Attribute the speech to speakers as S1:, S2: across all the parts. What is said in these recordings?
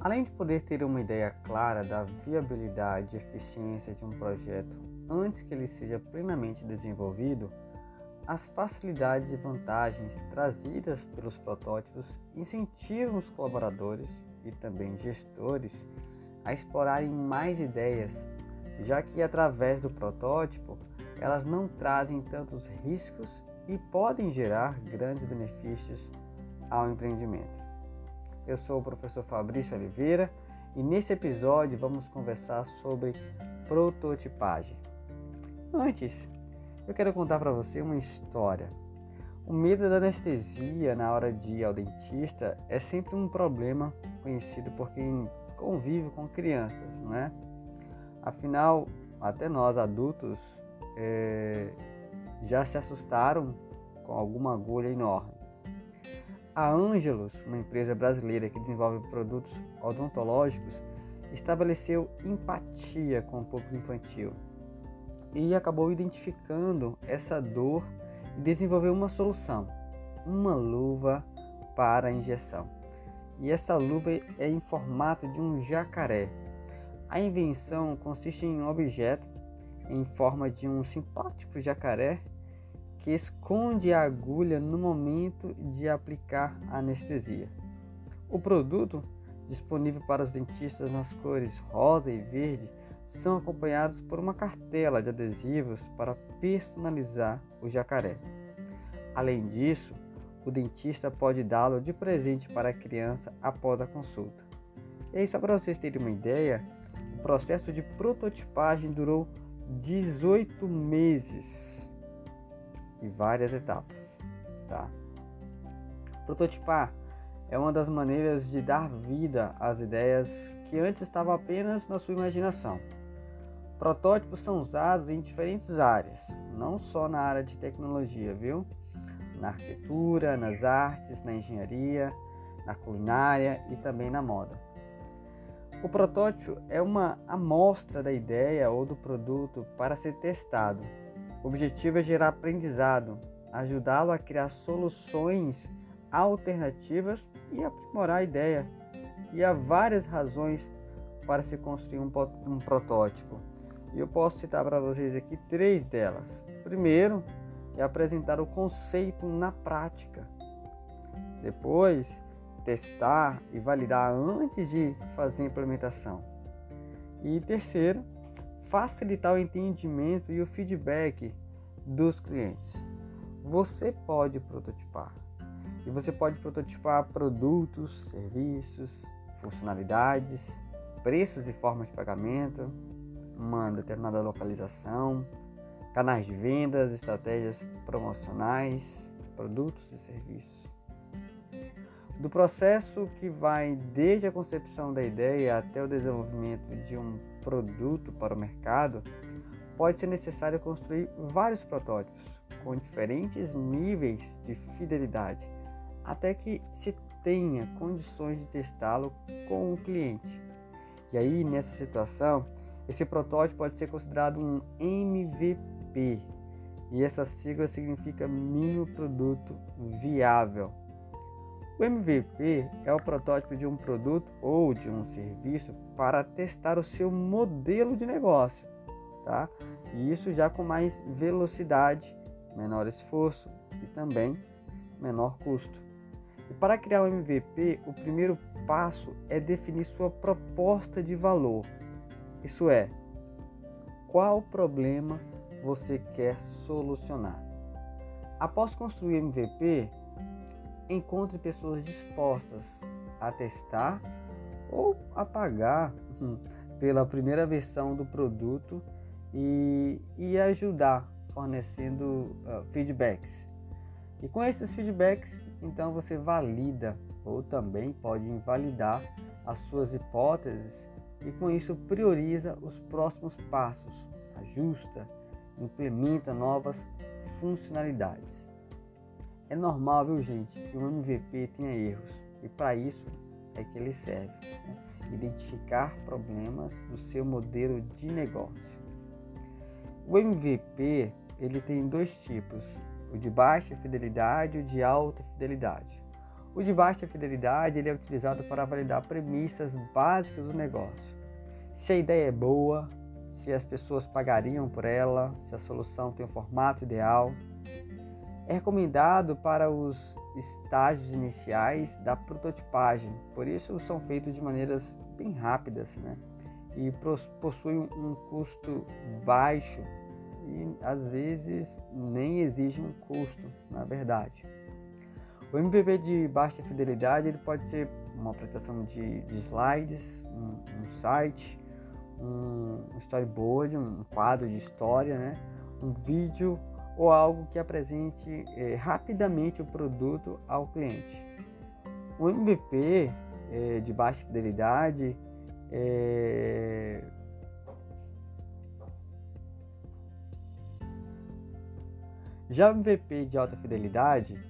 S1: Além de poder ter uma ideia clara da viabilidade e eficiência de um projeto antes que ele seja plenamente desenvolvido, as facilidades e vantagens trazidas pelos protótipos incentivam os colaboradores e também gestores a explorarem mais ideias, já que através do protótipo elas não trazem tantos riscos e podem gerar grandes benefícios ao empreendimento. Eu sou o professor Fabrício Oliveira e nesse episódio vamos conversar sobre prototipagem. Antes, eu quero contar para você uma história. O medo da anestesia na hora de ir ao dentista é sempre um problema conhecido por quem convive com crianças, não é? Afinal, até nós adultos é, já se assustaram com alguma agulha enorme. A Angelus, uma empresa brasileira que desenvolve produtos odontológicos, estabeleceu empatia com o público infantil e acabou identificando essa dor e desenvolveu uma solução, uma luva para injeção. E essa luva é em formato de um jacaré. A invenção consiste em um objeto em forma de um simpático jacaré que esconde a agulha no momento de aplicar a anestesia. O produto, disponível para os dentistas nas cores rosa e verde, são acompanhados por uma cartela de adesivos para personalizar o jacaré. Além disso, o dentista pode dá-lo de presente para a criança após a consulta. E aí, só para vocês terem uma ideia, o processo de prototipagem durou 18 meses e várias etapas, tá? Prototipar é uma das maneiras de dar vida às ideias que antes estavam apenas na sua imaginação. Protótipos são usados em diferentes áreas, não só na área de tecnologia, viu? Na arquitetura, nas artes, na engenharia, na culinária e também na moda. O protótipo é uma amostra da ideia ou do produto para ser testado. Objetivo é gerar aprendizado, ajudá-lo a criar soluções alternativas e aprimorar a ideia. E há várias razões para se construir um, um protótipo. E eu posso citar para vocês aqui três delas. Primeiro é apresentar o conceito na prática. Depois, testar e validar antes de fazer a implementação. E terceiro, facilitar o entendimento e o feedback dos clientes. Você pode prototipar. E você pode prototipar produtos, serviços, funcionalidades, preços e formas de pagamento, uma determinada localização, canais de vendas, estratégias promocionais, produtos e serviços do processo que vai desde a concepção da ideia até o desenvolvimento de um produto para o mercado, pode ser necessário construir vários protótipos com diferentes níveis de fidelidade, até que se tenha condições de testá-lo com o cliente. E aí, nessa situação, esse protótipo pode ser considerado um MVP, e essa sigla significa mínimo produto viável o MVP é o protótipo de um produto ou de um serviço para testar o seu modelo de negócio, tá? E isso já com mais velocidade, menor esforço e também menor custo. E para criar o um MVP, o primeiro passo é definir sua proposta de valor. Isso é, qual problema você quer solucionar. Após construir o MVP, encontre pessoas dispostas a testar ou a pagar pela primeira versão do produto e, e ajudar fornecendo uh, feedbacks. E com esses feedbacks, então você valida ou também pode invalidar as suas hipóteses e com isso prioriza os próximos passos, ajusta, implementa novas funcionalidades. É normal, viu, gente, que o MVP tenha erros e para isso é que ele serve. Né? Identificar problemas do seu modelo de negócio. O MVP ele tem dois tipos, o de baixa fidelidade e o de alta fidelidade. O de baixa fidelidade ele é utilizado para validar premissas básicas do negócio. Se a ideia é boa, se as pessoas pagariam por ela, se a solução tem o formato ideal. É recomendado para os estágios iniciais da prototipagem, por isso são feitos de maneiras bem rápidas né? e possuem um custo baixo e às vezes nem exige um custo, na verdade. O MVP de baixa fidelidade ele pode ser uma apresentação de, de slides, um, um site, um storyboard, um quadro de história, né? um vídeo ou algo que apresente é, rapidamente o produto ao cliente. O MVP é, de baixa fidelidade é, Já o MVP de alta fidelidade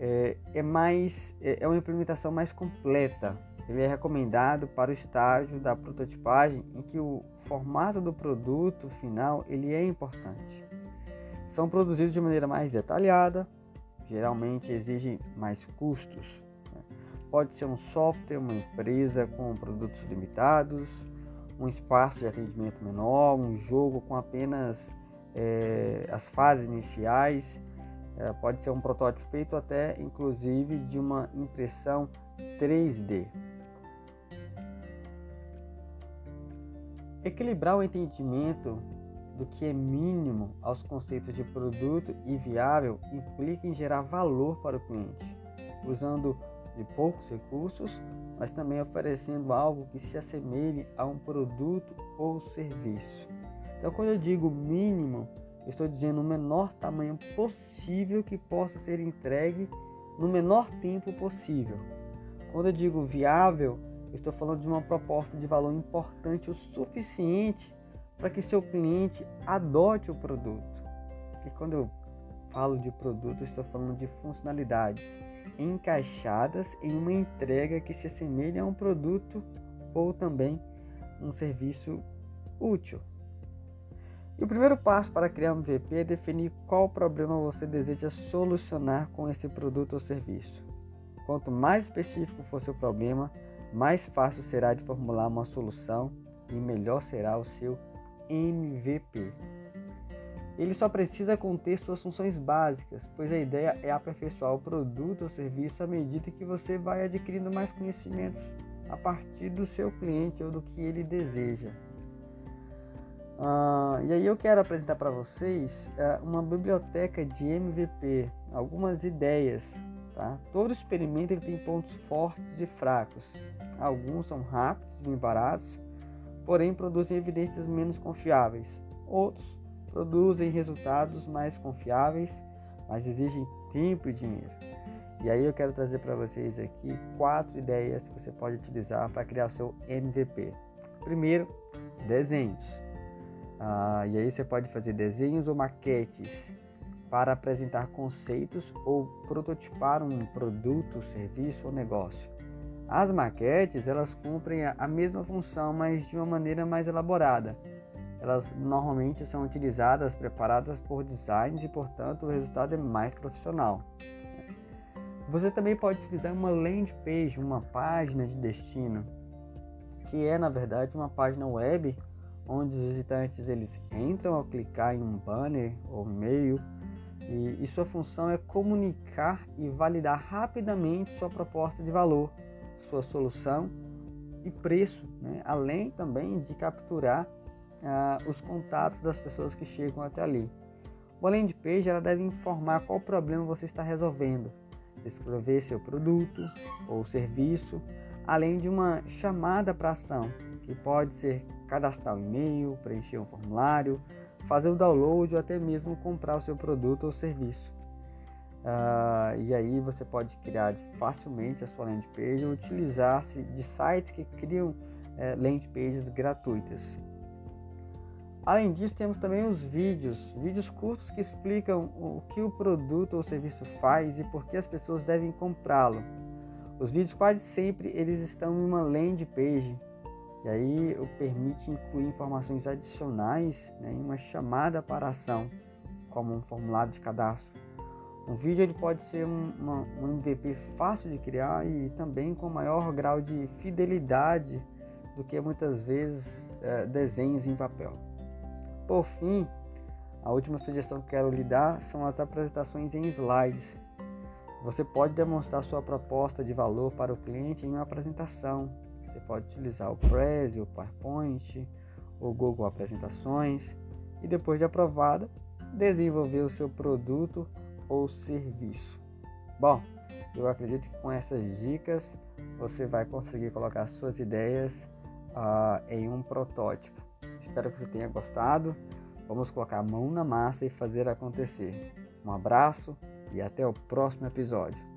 S1: é, é mais é, é uma implementação mais completa. Ele é recomendado para o estágio da prototipagem em que o formato do produto final ele é importante. São produzidos de maneira mais detalhada, geralmente exigem mais custos. Né? Pode ser um software, uma empresa com produtos limitados, um espaço de atendimento menor, um jogo com apenas é, as fases iniciais. É, pode ser um protótipo feito até inclusive de uma impressão 3D. Equilibrar o entendimento do que é mínimo aos conceitos de produto e viável implica em gerar valor para o cliente, usando de poucos recursos, mas também oferecendo algo que se assemelhe a um produto ou serviço. Então, quando eu digo mínimo, eu estou dizendo o menor tamanho possível que possa ser entregue no menor tempo possível. Quando eu digo viável, eu estou falando de uma proposta de valor importante o suficiente para que seu cliente adote o produto. E quando eu falo de produto, estou falando de funcionalidades encaixadas em uma entrega que se assemelhe a um produto ou também um serviço útil. E o primeiro passo para criar um MVP é definir qual problema você deseja solucionar com esse produto ou serviço. Quanto mais específico for seu problema, mais fácil será de formular uma solução e melhor será o seu MVP. Ele só precisa conter suas funções básicas, pois a ideia é aperfeiçoar o produto ou serviço à medida que você vai adquirindo mais conhecimentos a partir do seu cliente ou do que ele deseja. Uh, e aí eu quero apresentar para vocês uh, uma biblioteca de MVP, algumas ideias. Tá? Todo experimento ele tem pontos fortes e fracos. Alguns são rápidos, bem baratos, porém produzem evidências menos confiáveis. Outros produzem resultados mais confiáveis, mas exigem tempo e dinheiro. E aí eu quero trazer para vocês aqui quatro ideias que você pode utilizar para criar o seu MVP. Primeiro, desenhos. Ah, e aí você pode fazer desenhos ou maquetes para apresentar conceitos ou prototipar um produto, serviço ou negócio. As maquetes elas cumprem a mesma função, mas de uma maneira mais elaborada. Elas normalmente são utilizadas, preparadas por designers e, portanto, o resultado é mais profissional. Você também pode utilizar uma landing page, uma página de destino, que é na verdade uma página web onde os visitantes eles entram ao clicar em um banner ou e-mail e, e sua função é comunicar e validar rapidamente sua proposta de valor, sua solução e preço, né? além também de capturar uh, os contatos das pessoas que chegam até ali. O landing page ela deve informar qual problema você está resolvendo, descrever seu produto ou serviço, além de uma chamada para ação, que pode ser cadastrar um e-mail, preencher um formulário, fazer o download ou até mesmo comprar o seu produto ou serviço. Uh, e aí você pode criar facilmente a sua landing page ou utilizar-se de sites que criam é, landing pages gratuitas. Além disso, temos também os vídeos, vídeos curtos que explicam o que o produto ou serviço faz e por que as pessoas devem comprá-lo. Os vídeos quase sempre eles estão em uma landing page e aí permite incluir informações adicionais né, em uma chamada para ação, como um formulário de cadastro, Um vídeo ele pode ser um, uma, um MVP fácil de criar e também com maior grau de fidelidade do que muitas vezes é, desenhos em papel. Por fim, a última sugestão que quero lhe dar são as apresentações em slides. Você pode demonstrar sua proposta de valor para o cliente em uma apresentação. Você pode utilizar o Prezi, o PowerPoint, o Google Apresentações e depois de aprovada, desenvolver o seu produto ou serviço. Bom, eu acredito que com essas dicas você vai conseguir colocar suas ideias uh, em um protótipo. Espero que você tenha gostado. Vamos colocar a mão na massa e fazer acontecer. Um abraço e até o próximo episódio.